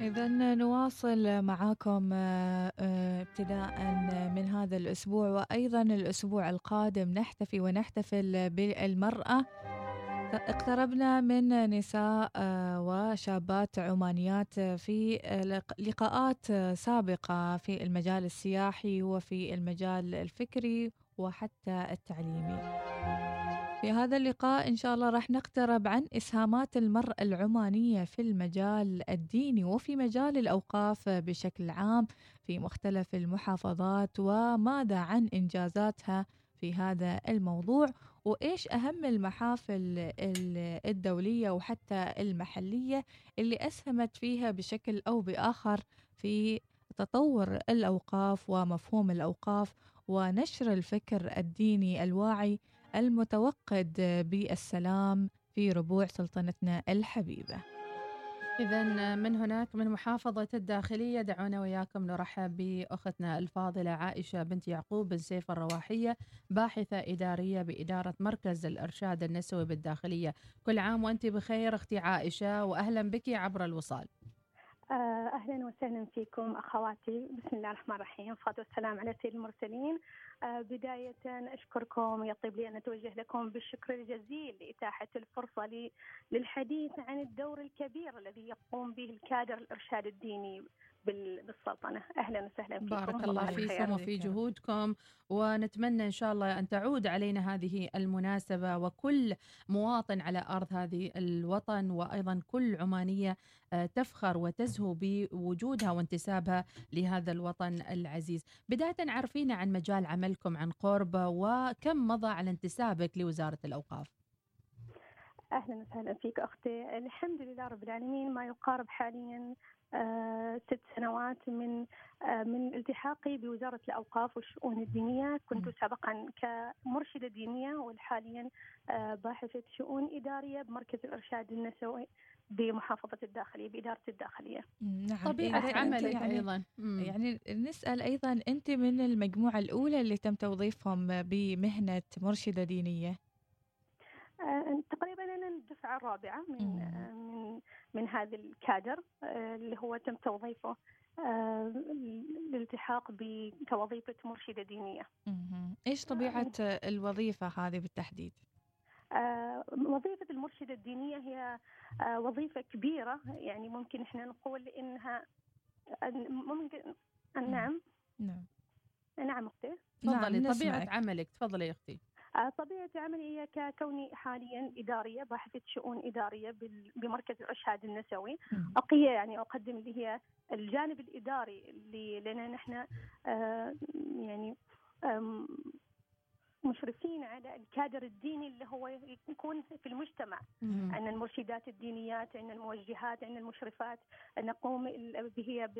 إذا نواصل معاكم آه، آه، ابتداء من هذا الأسبوع وأيضا الأسبوع القادم. نحتفي ونحتفل بالمرأة. اقتربنا من نساء آه، وشابات عمانيات في لقاءات سابقة في المجال السياحي وفي المجال الفكري وحتى التعليمي. في هذا اللقاء إن شاء الله راح نقترب عن إسهامات المرأة العمانية في المجال الديني وفي مجال الأوقاف بشكل عام في مختلف المحافظات وماذا عن إنجازاتها في هذا الموضوع وإيش أهم المحافل الدولية وحتى المحلية اللي أسهمت فيها بشكل أو بآخر في تطور الأوقاف ومفهوم الأوقاف ونشر الفكر الديني الواعي المتوقد بالسلام في ربوع سلطنتنا الحبيبة. إذا من هناك من محافظة الداخلية دعونا وياكم نرحب بأختنا الفاضلة عائشة بنت يعقوب بن سيف الرواحية باحثة إدارية بإدارة مركز الإرشاد النسوي بالداخلية. كل عام وأنت بخير أختي عائشة وأهلا بك عبر الوصال. أهلا وسهلا فيكم أخواتي. بسم الله الرحمن الرحيم. والصلاة والسلام على سيد المرسلين. آه، بداية أشكركم يطيب لي أن أتوجه لكم بالشكر الجزيل لإتاحة الفرصة لي للحديث عن الدور الكبير الذي يقوم به الكادر الإرشاد الديني. بالسلطنة. أهلا وسهلا فيكم. بارك الله فيكم وفي جهودكم. ونتمنى إن شاء الله أن تعود علينا هذه المناسبة وكل مواطن على أرض هذه الوطن وأيضا كل عمانية آه، تفخر وتزهو بوجودها وانتسابها لهذا الوطن العزيز. بداية عرفينا عن مجال عملكم عن قرب وكم مضى على انتسابك لوزارة الأوقاف؟ أهلا وسهلا فيك أختي. الحمد لله رب العالمين. ما يقارب حاليا ست سنوات من آه من التحاقي بوزارة الأوقاف والشؤون الدينية. كنت سابقا كمرشدة دينية وحاليا آه باحثة شؤون إدارية بمركز الإرشاد النسوي بمحافظة الداخلية بإدارة الداخلية. نعم. طبيعة إيه عملك يعني أيضا. مم. يعني نسأل أيضا أنت من المجموعة الأولى اللي تم توظيفهم بمهنة مرشدة دينية. آه، تقريبا أنا الدفعة الرابعة من آه، من من هذا الكادر آه، اللي هو تم توظيفه الالتحاق كوظيفه مرشدة دينية. إيش طبيعة الوظيفة هذه بالتحديد؟ وظيفة المرشدة الدينية هي وظيفة كبيرة. يعني ممكن إحنا نقول إنها ممكن نعم. نعم. نعم. أختي. تفضلي نعم طبيعة عملك. تفضلي يا أختي. آه، طبيعة عملي هي ككوني حاليا إدارية باحثة شؤون إدارية بمركز الإرشاد النسوي. أقية يعني أقدم اللي هي الجانب الإداري اللي لنا نحن آه، يعني مشرفين على الكادر الديني اللي هو يكون في المجتمع. عندنا المرشدات الدينيات عندنا الموجهات عندنا المشرفات نقوم هي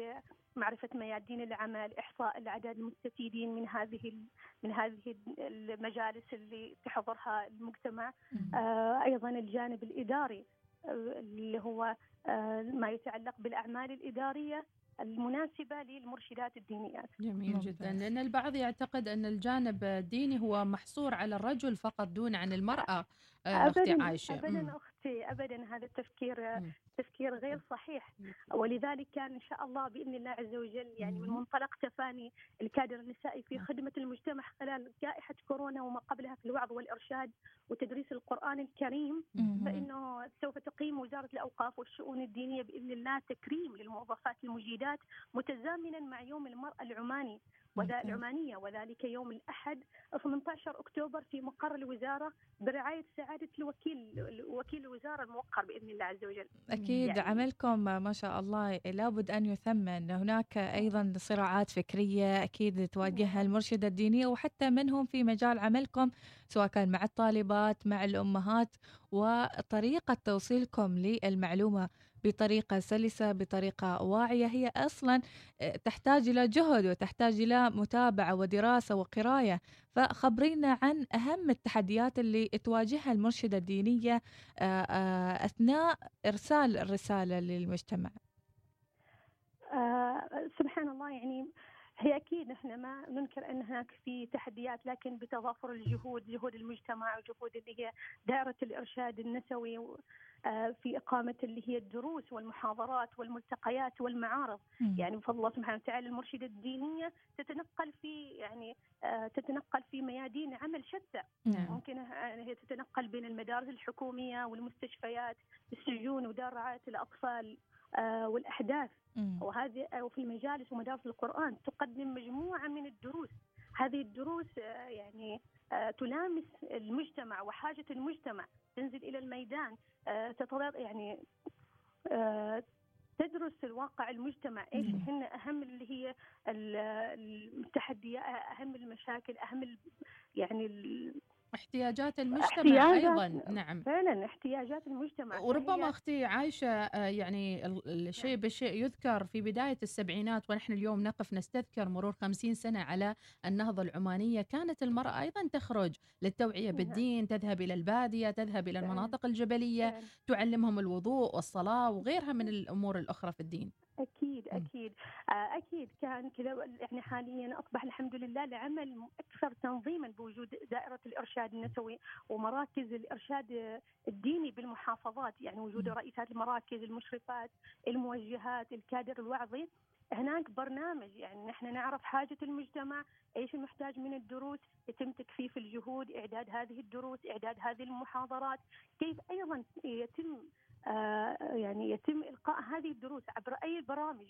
بمعرفة ميادين العمل إحصاء العدد المستفيدين من هذه من هذه المجالس اللي تحضرها المجتمع. آه أيضا الجانب الإداري آه، اللي هو آه ما يتعلق بالأعمال الإدارية المناسبة للمرشدات الدينيات. جميل ممتاز. جدا. لأن البعض يعتقد أن الجانب الديني هو محصور على الرجل فقط دون عن المرأة آه، أختي عائشة. أبدا أبدا هذا التفكير تفكير غير صحيح. ولذلك كان إن شاء الله بإذن الله عز وجل يعني من منطلق تفاني الكادر النسائي في خدمة المجتمع خلال جائحة كورونا وما قبلها في الوعظ والإرشاد وتدريس القرآن الكريم. فإنه سوف تقيم وزارة الأوقاف والشؤون الدينية بإذن الله تكريم للموظفات المجيدات متزامنا مع يوم المرأة العماني. العمانية وذلك يوم الأحد 18 أكتوبر في مقر الوزارة برعاية سعادة الوكيل وكيل الوزارة الموقر بإذن الله عز وجل. أكيد يعني عملكم ما شاء الله لابد أن يثمن. هناك أيضا صراعات فكرية أكيد تواجهها المرشدة الدينية وحتى منهم في مجال عملكم سواء كان مع الطالبات مع الأمهات وطريقة توصيلكم للمعلومة. بطريقة سلسة بطريقة واعية. هي أصلا آه، تحتاج إلى جهد وتحتاج إلى متابعة ودراسة وقراية. فخبرينا عن أهم التحديات اللي تواجهها المرشدة الدينية آه، آه، أثناء إرسال الرسالة للمجتمع. سبحان الله يعني هي أكيد إحنا ما ننكر أن هناك في تحديات لكن بتضافر الجهود جهود المجتمع وجهود اللي هي دائرة الإرشاد النسوي في إقامة اللي هي الدروس والمحاضرات والملتقيات والمعارض. يعني بفضل الله سبحانه وتعالى المرشدة الدينية تتنقل في يعني تتنقل في ميادين عمل شتى. نعم. ممكن هي تتنقل بين المدارس الحكومية والمستشفيات السجون ودار رعاية الأطفال والأحداث. وهذه وفي المجالس ومدارس القرآن تقدم مجموعة من الدروس. هذه الدروس آه، يعني آه، تلامس المجتمع وحاجة المجتمع. تنزل إلى الميدان آه، يعني تدرس الواقع المجتمع. إيش هن أهم اللي هي التحديات أهم المشاكل أهم يعني احتياجات المجتمع احتياجات أيضا نعم. فعلا احتياجات المجتمع. وربما أختي عايشة آه، يعني الشيء نعم. بالشيء يذكر في بداية السبعينات ونحن اليوم نقف نستذكر مرور خمسين سنة على النهضة العمانية. كانت المرأة أيضا تخرج للتوعية نعم. بالدين تذهب إلى البادية تذهب إلى المناطق الجبلية تعلمهم الوضوء والصلاة وغيرها من الأمور الأخرى في الدين. أكيد أكيد. آه، أكيد كان كذا يعني حاليا أصبح الحمد لله العمل أكثر تنظيما بوجود دائرة الإرشاد النسوي ومراكز الإرشاد الديني بالمحافظات يعني وجود رئيسات المراكز المشرفات الموجهات الكادر الوعظي. هناك برنامج يعني نحن نعرف حاجة المجتمع إيش المحتاج من الدروس يتم تكثيف الجهود إعداد هذه الدروس إعداد هذه المحاضرات كيف أيضا يتم يعني يتم إلقاء هذه الدروس عبر أي البرامج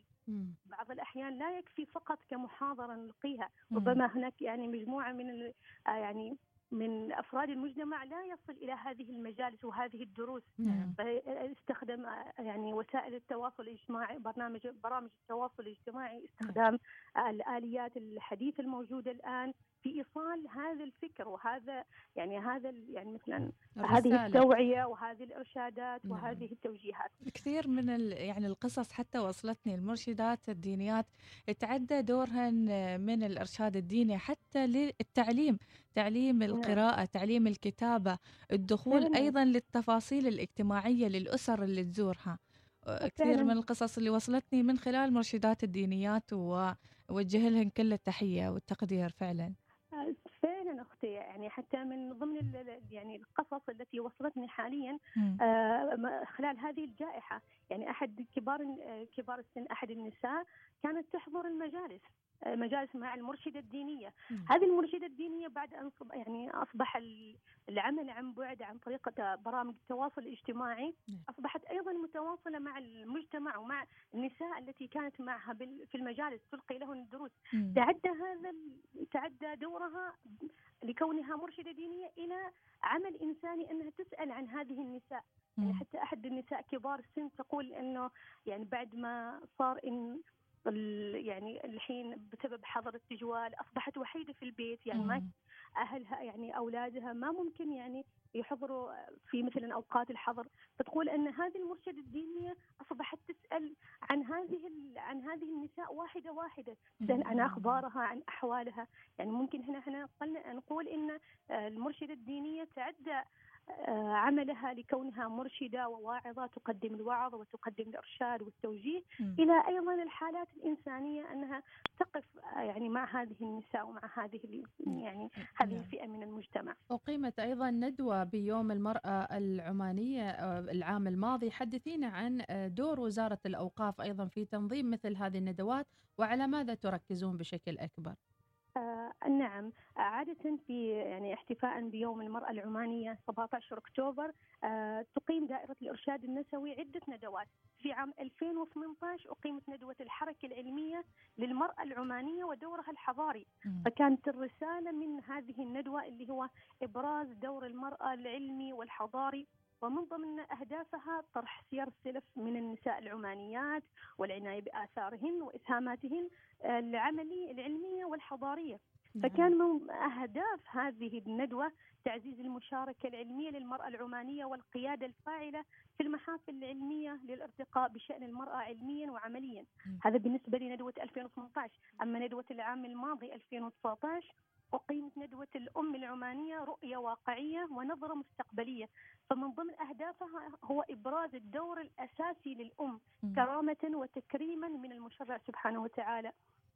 بعض الأحيان لا يكفي فقط كمحاضرة نلقيها. ربما هناك يعني مجموعة من آه، يعني من أفراد المجتمع لا يصل إلى هذه المجالس وهذه الدروس. نعم. فاستخدم آه، يعني وسائل التواصل الاجتماعي برنامج برامج التواصل الاجتماعي استخدام الآليات الحديثة الموجودة الآن. في إيصال هذا الفكر وهذا يعني هذا يعني مثلا هذه التوعية وهذه الإرشادات نعم. وهذه التوجيهات كثير من يعني القصص حتى وصلتني المرشدات الدينيات تعدى دورهن من الإرشاد الديني حتى للتعليم تعليم نعم. القراءة تعليم الكتابة الدخول نعم. أيضا للتفاصيل الاجتماعية للأسر اللي تزورها كثير من القصص اللي وصلتني من خلال المرشدات الدينيات ووجه لهم كل التحية والتقدير فعلا أختي يعني حتى من ضمن يعني القصص التي وصلتني حاليا آه خلال هذه الجائحة. يعني أحد كبار كبار السن أحد النساء كانت تحضر المجالس. مجالس مع المرشدة الدينية. هذه المرشدة الدينية بعد أن يعني أصبح العمل عن بعد عن طريق برامج التواصل الاجتماعي م. أصبحت أيضا متواصلة مع المجتمع ومع النساء التي كانت معها في المجالس تلقي لهن الدروس. تعدى هذا تعدى دورها لكونها مرشدة دينية إلى عمل إنساني أنها تسأل عن هذه النساء يعني حتى أحد النساء كبار السن تقول أنه يعني بعد ما صار إن يعني الحين بسبب حظر التجوال أصبحت وحيدة في البيت يعني ما أهلها يعني أولادها ما ممكن يعني يحضروا في مثلا أوقات الحظر. فتقول أن هذه المرشدة الدينية أصبحت تسأل عن هذه عن هذه النساء واحدة واحدة تسال عن أخبارها عن أحوالها. يعني ممكن هنا إحنا نقول أن المرشدة الدينية تعدى آه، عملها لكونها مرشدة وواعظة تقدم الوعظ وتقدم الإرشاد والتوجيه م. إلى أيضا الحالات الإنسانية أنها تقف آه، يعني مع هذه النساء ومع هذه يعني هذه نعم. الفئة من المجتمع أقيمت أيضا ندوة بيوم المرأة العمانية آه، العام الماضي حدثينا عن دور وزارة الأوقاف أيضا في تنظيم مثل هذه الندوات وعلى ماذا تركزون بشكل أكبر آه نعم. عادة في يعني احتفاء بيوم المرأة العمانية 17 أكتوبر آه تقيم دائرة الإرشاد النسوي عدة ندوات. في عام 2018 أقيمت ندوة الحركة العلمية للمرأة العمانية ودورها الحضاري. فكانت الرسالة من هذه الندوة اللي هو إبراز دور المرأة العلمي والحضاري. ومن ضمن أهدافها طرح سير السلف من النساء العمانيات والعناية بآثارهن وإسهاماتهن العملية العلمية والحضارية. نعم. فكان من أهداف هذه الندوة تعزيز المشاركة العلمية للمرأة العمانية والقيادة الفاعلة في المحافل العلمية للارتقاء بشأن المرأة علميا وعمليا. هذا بالنسبة لندوة 2018 أما ندوة العام الماضي 2019 أقيمت ندوة الأم العمانية رؤية واقعية ونظرة مستقبلية. فمن ضمن أهدافها هو إبراز الدور الأساسي للأم كرامة وتكريما من المشرع سبحانه وتعالى.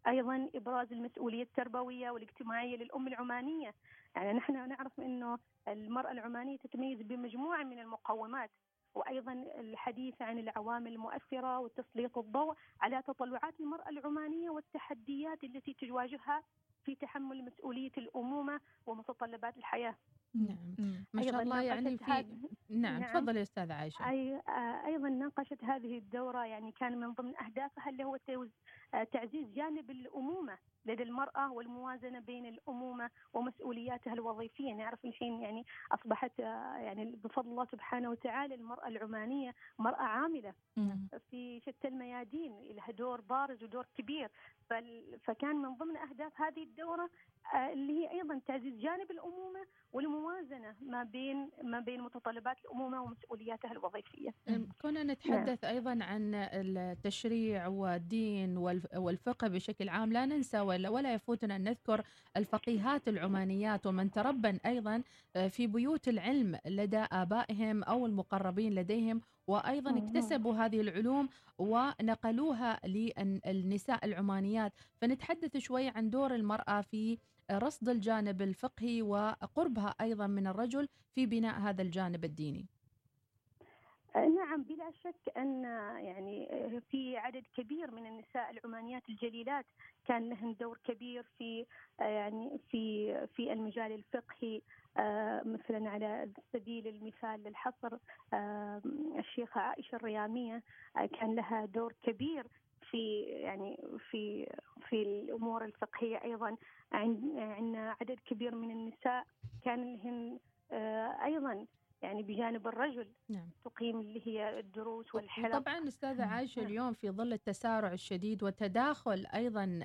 أيضا إبراز المسؤولية التربوية والاجتماعية للأم العمانية، يعني نحن نعرف إنه المرأة العمانية تتميز بمجموعة من المقومات وأيضا الحديث عن العوامل المؤثرة وتسليط الضوء على تطلعات المرأة العمانية والتحديات التي تواجهها في تحمل مسؤولية الأمومة ومتطلبات الحياة. نعم. ما شاء الله يعني في نعم, نعم. تفضلي أستاذ عائشة. أي أيضا ناقشت هذه الدورة يعني كان من ضمن أهدافها اللي هو تعزيز جانب الأمومة لدى المرأة والموازنة بين الأمومة ومسؤولياتها الوظيفية نعرف الحين يعني أصبحت يعني بفضل الله سبحانه وتعالى المرأة العمانية مرأة عاملة في شتى الميادين لها دور بارز ودور كبير فكان من ضمن أهداف هذه الدورة آه، اللي هي أيضا تعزيز جانب الأمومة والموازنة ما بين ما بين متطلبات الأمومة ومسؤولياتها الوظيفية. كنا نتحدث نعم. أيضا عن التشريع والدين والفقه بشكل عام لا ننسى ولا ولا يفوتنا أن نذكر الفقيهات العمانيات ومن تربن أيضا آه، في بيوت العلم لدى آبائهم أو المقربين لديهم وأيضا اكتسبوا هذه العلوم ونقلوها للنساء العمانيات فنتحدث شوي عن دور المرأة في رصد الجانب الفقهي وقربها أيضا من الرجل في بناء هذا الجانب الديني. نعم بلا شك أن يعني في عدد كبير من النساء العمانيات الجليلات كان لهن دور كبير في يعني في في المجال الفقهي مثلا على سبيل المثال للحصر الشيخة عائشة الريامية كان لها دور كبير في يعني في في الأمور الفقهية أيضا. عندنا عدد كبير من النساء كان لهن آه، أيضا يعني بجانب الرجل نعم. تقيم اللي هي الدروس والحلق طبعا أستاذة عائشه نعم. اليوم في ظل التسارع الشديد وتداخل أيضا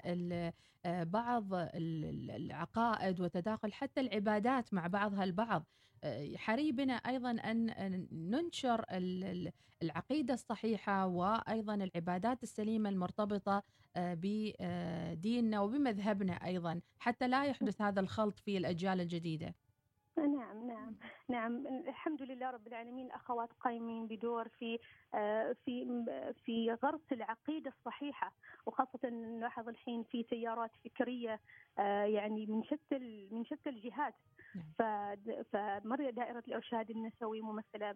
آه، بعض العقائد وتداخل حتى العبادات مع بعضها البعض آه، حري بنا أيضا أن ننشر العقيدة الصحيحة وأيضا العبادات السليمة المرتبطة آه، بديننا وبمذهبنا أيضا حتى لا يحدث هذا الخلط في الأجيال الجديدة. نعم نعم. نعم. الحمد لله رب العالمين. الأخوات قايمين بدور في آه، في في غرس العقيدة الصحيحة وخاصة نلاحظ الحين في تيارات فكرية آه، يعني من شتى من شتى الجهات. نعم. فمر دائرة الإرشاد النسوي ممثلة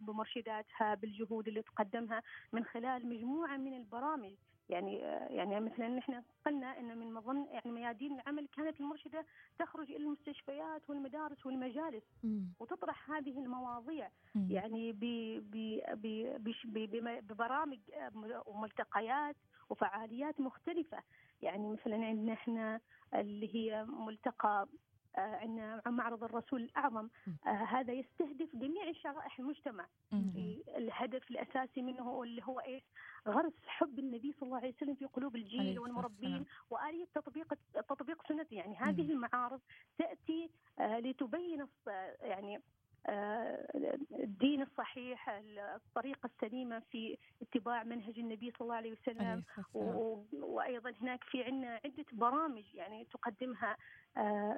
بمرشداتها بالجهود اللي تقدمها من خلال مجموعة من البرامج يعني يعني مثلا نحن قلنا إن من ضمن يعني ميادين العمل كانت المرشدة تخرج إلى المستشفيات والمدارس والمجالس وتطرح هذه المواضيع. يعني ببرامج وملتقيات وفعاليات مختلفة. يعني مثلا عندنا إحنا اللي هي ملتقى آه، عندنا معرض الرسول الأعظم. آه هذا يستهدف جميع شرائح المجتمع. الهدف الأساسي منه اللي هو إيش؟ غرس حب النبي صلى الله عليه وسلم في قلوب الجيل والمربين وآلية تطبيق تطبيق سنته. يعني هذه المعارض تأتي آه لتبين يعني آه، الدين الصحيح الطريقة السليمة في اتباع منهج النبي صلى الله عليه وسلم. وأيضا هناك في عندنا عدة برامج يعني تقدمها آه،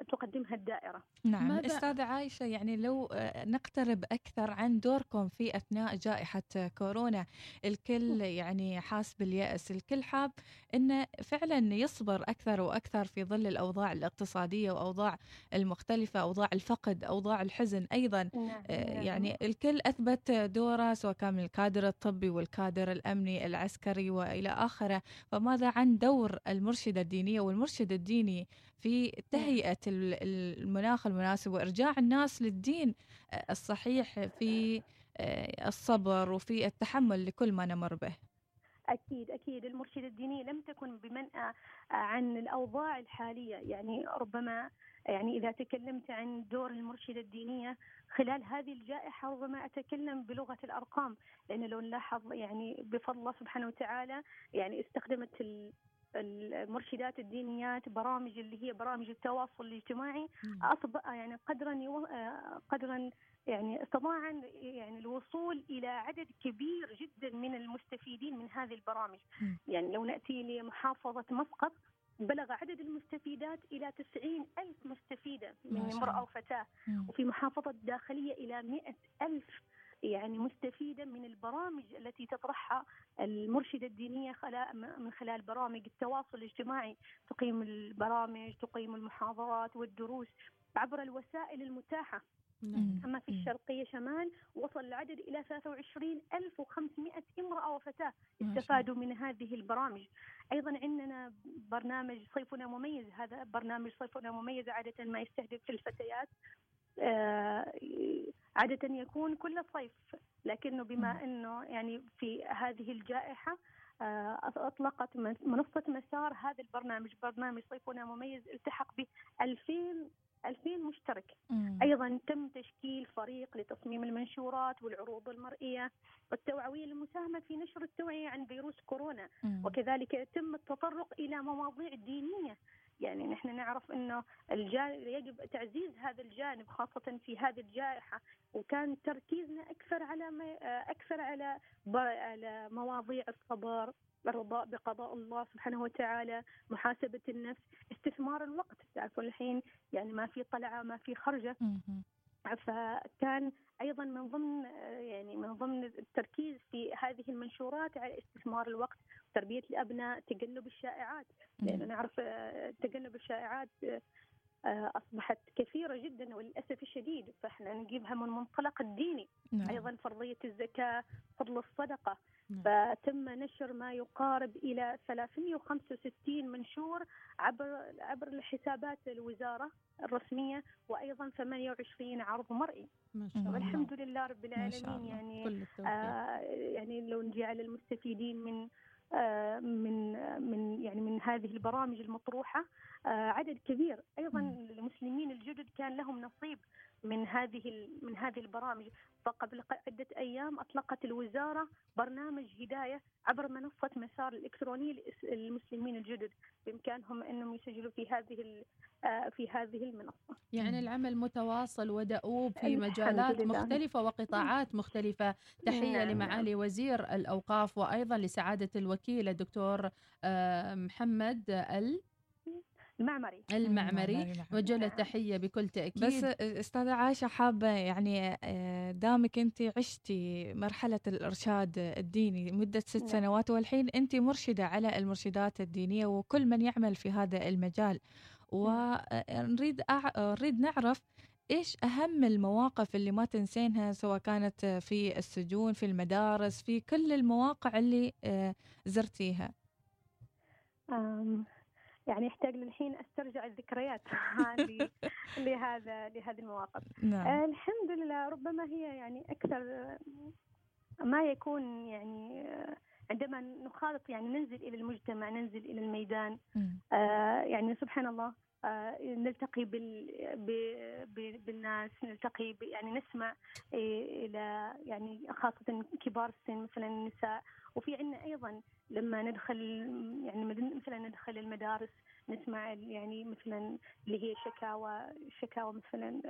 تقدمها الدائرة نعم أستاذة عايشة يعني لو آه، نقترب أكثر عن دوركم في أثناء جائحة كورونا الكل يعني حاس باليأس الكل حاب أنه فعلا يصبر أكثر وأكثر في ظل الأوضاع الاقتصادية وأوضاع المختلفة أوضاع الفقد أوضاع الحزن أيضا نعم. آه، نعم. يعني الكل أثبت دوره سواء كان من الكادر الطبي والكادر الأمني العسكري وإلى آخره فماذا عن دور المرشدة الدينية والمرشد الديني في تهيئة المناخ المناسب وإرجاع الناس للدين آه، الصحيح في آه، الصبر وفي التحمل لكل ما نمر به. أكيد أكيد. المرشدة الدينية لم تكن بمنأى عن الأوضاع الحالية. يعني ربما يعني إذا تكلمت عن دور المرشدة الدينية خلال هذه الجائحة ربما أتكلم بلغة الأرقام. لأن لو نلاحظ يعني بفضل الله سبحانه وتعالى يعني استخدمت المرشدات الدينيات برامج اللي هي برامج التواصل الاجتماعي أصبح يعني قدرا قدرا يعني استطاع يعني الوصول إلى عدد كبير جدا من المستفيدين من هذه البرامج. يعني لو نأتي لمحافظة مسقط بلغ عدد المستفيدات إلى 90 ألف مستفيدة من امرأة وفتاة وفي محافظة الداخلية إلى 100 ألف يعني مستفيدة من البرامج التي تطرحها المرشدة الدينية من خلال برامج التواصل الاجتماعي تقيم البرامج تقيم المحاضرات والدروس عبر الوسائل المتاحة. نعم. أما في الشرقية شمال وصل العدد إلى 23500 امرأة وفتاة استفادوا من هذه البرامج. أيضا عندنا برنامج صيفنا مميز. هذا برنامج صيفنا مميز عادة ما يستهدف الفتيات. آه، عادة يكون كل صيف لكنه بما أنه يعني في هذه الجائحة آه، أطلقت منصة مسار هذا البرنامج برنامج صيفنا مميز التحق ب 2000 2000 مشترك مم. أيضا تم تشكيل فريق لتصميم المنشورات والعروض المرئية والتوعوية للمساهمة في نشر التوعية عن فيروس كورونا مم. وكذلك يتم التطرق إلى مواضيع دينية يعني نحن نعرف إنه الجانب يجب تعزيز هذا الجانب خاصة في هذه الجائحة وكان تركيزنا أكثر على أكثر على على مواضيع الصبر الرضاء بقضاء الله سبحانه وتعالى محاسبة النفس استثمار الوقت. تعرفون الحين يعني ما في طلعة ما في خرجة. فكان أيضا من ضمن يعني من ضمن التركيز في هذه المنشورات على استثمار الوقت. تربية الأبناء تجنب الشائعات. لأن نعرف تجنب الشائعات آه، أصبحت كثيرة جدا وللأسف الشديد. فإحنا نجيبها من منطلق الديني. نعم. أيضا فرضية الزكاة فضل الصدقة. نعم. فتم نشر ما يقارب إلى 365 منشور عبر عبر الحسابات الوزارة الرسمية وأيضا 28 عرض مرئي. ما شاء الله. والحمد لله رب العالمين. يعني آه يعني لو نجي على المستفيدين من آه، من من يعني من هذه البرامج المطروحة. آه، عدد كبير. أيضا المسلمين الجدد كان لهم نصيب من هذه من هذه البرامج. فقبل عدة أيام أطلقت الوزارة برنامج هداية عبر منصة مسار الإلكترونية للمسلمين الجدد. بإمكانهم أنهم يسجلوا في هذه آه، في هذه المنصة. يعني العمل متواصل ودؤوب في مجالات مختلفة وقطاعات مختلفة. تحية نعم. لمعالي وزير الأوقاف وأيضا لسعادة الوكيل الدكتور آه، محمد ال. المعمري. المعمري. وجه له تحيه بكل تأكيد. بس أستاذة عائشة حابة يعني آه، دامك أنت عشتي مرحلة الإرشاد الديني مدة ست نعم. سنوات والحين أنت مرشدة على المرشدات الدينية وكل من يعمل في هذا المجال. ونريد أع... نريد نعرف إيش أهم المواقف اللي ما تنسينها سواء كانت في السجون في المدارس في كل المواقع اللي آه، زرتيها. يعني يحتاج للحين أسترجع الذكريات لهذا لهذه المواقف. نعم. آه الحمد لله ربما هي يعني أكثر ما يكون يعني عندما نخالط يعني ننزل إلى المجتمع ننزل إلى الميدان آه يعني سبحان الله آه نلتقي بال بالناس نلتقي يعني نسمع إلى يعني خاصة كبار السن مثلا النساء. وفي عندنا أيضا لما ندخل يعني مثلا ندخل المدارس نسمع يعني مثلا اللي هي شكاوى شكاوى مثلا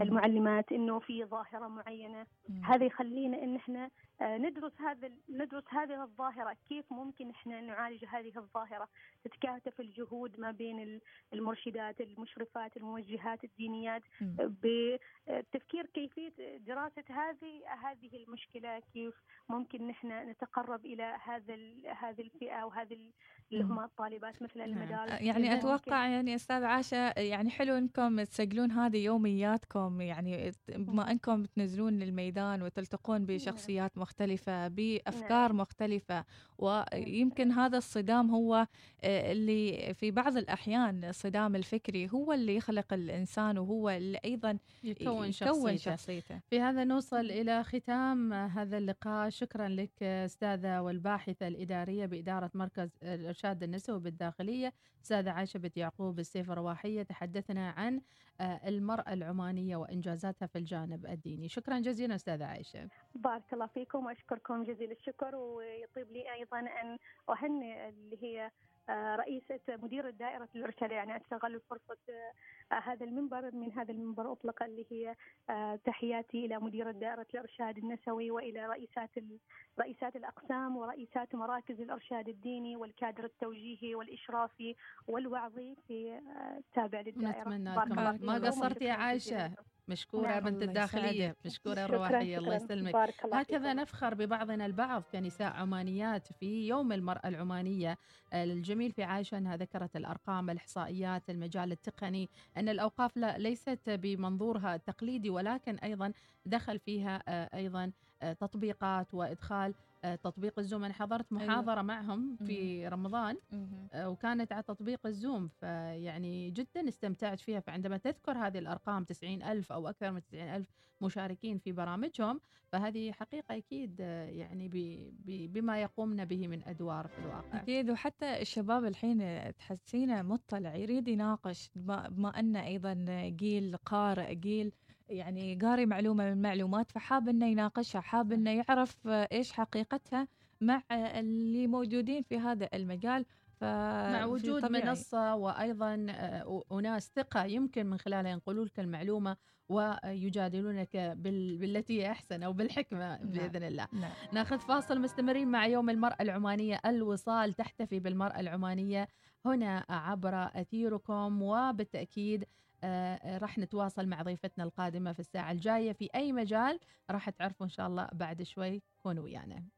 المعلمات إنه في ظاهرة معينة. هذا يخلينا إن إحنا ندرس هذا ندرس هذه الظاهرة. كيف ممكن إحنا نعالج هذه الظاهرة؟ تتكاتف الجهود ما بين المرشدات المشرفات الموجهات الدينيات بتفكير كيفيه دراسة هذه هذه المشكلة كيف ممكن نحن نتقرب إلى هذا هذه الفئة وهذه اللي هم الطالبات مثل نعم. المدارس. يعني أتوقع يعني أستاذ عاشا يعني حلو إنكم تسجلون هذه يومياتكم يعني بما إنكم تنزلون للميدان وتلتقون بشخصيات بافكار نعم. مختلفة ويمكن هذا الصدام هو آه، اللي في بعض الأحيان الصدام الفكري هو اللي يخلق الإنسان وهو اللي أيضا يكون شخصيته. شخصيته. في هذا نوصل إلى ختام هذا اللقاء. شكرا لك أستاذة والباحثة الإدارية بإدارة مركز الإرشاد النسوي بالداخلية أستاذة عائشة بنت يعقوب السيف الرواحية. تحدثنا عن آه، المرأة العمانية وإنجازاتها في الجانب الديني. شكرا جزيلا أستاذة عائشة. بارك الله فيكم. وأشكركم جزيل الشكر ويطيب لي أيضا أن أهنئ اللي هي آه، رئيسة مدير دائرة الإرشاد يعني أستغل فرصة هذا المنبر من هذا المنبر أطلق اللي هي آه، تحياتي إلى مديرة دائرة الإرشاد النسوي وإلى رئيسات رئيسات الأقسام ورئيسات مراكز الإرشاد الديني والكادر التوجيهي والإشرافي والوعظي في تابع للدائرة. نتمنى لكم ما قصرتي يا عائشة؟ مشكورة نعم بنت الداخلية. مشكورة الرواحية الله يسلمك. هكذا نفخر ببعضنا البعض كنساء عمانيات في يوم المرأة العمانية الجميل في عائشة أنها ذكرت الأرقام الإحصائيات المجال التقني أن الأوقاف لا ليست بمنظورها التقليدي ولكن أيضا دخل فيها أيضا تطبيقات وإدخال آه، تطبيق الزوم. أنا حضرت أيوة. محاضرة أيوة. معهم في رمضان آه، وكانت على تطبيق الزوم. فيعني جدا استمتعت فيها. فعندما تذكر هذه الأرقام 90 ألف أو أكثر من 90 ألف مشاركين في برامجهم فهذه حقيقة أكيد آه، يعني بما يقومن به من أدوار في الواقع. أكيد. وحتى الشباب الحين تحسينه مطلع يريد يناقش بما أنه أيضا جيل قارئ جيل يعني قاري معلومة من المعلومات فحاب إنه يناقشها حاب إنه يعرف إيش حقيقتها مع اللي موجودين في هذا المجال ف مع وجود منصة وأيضا آه، أناس ثقة يمكن من خلالها ينقلوا لك المعلومة ويجادلونك بالتي هي أحسن أو بالحكمة نعم. بإذن الله نعم. ناخذ فاصل مستمرين مع يوم المرأة العمانية الوصال تحتفي بالمرأة العمانية هنا عبر أثيركم وبالتأكيد آه، آه، راح نتواصل مع ضيفتنا القادمة في الساعة الجاية في أي مجال راح تعرفوا إن شاء الله بعد شوي. كونوا ويانا.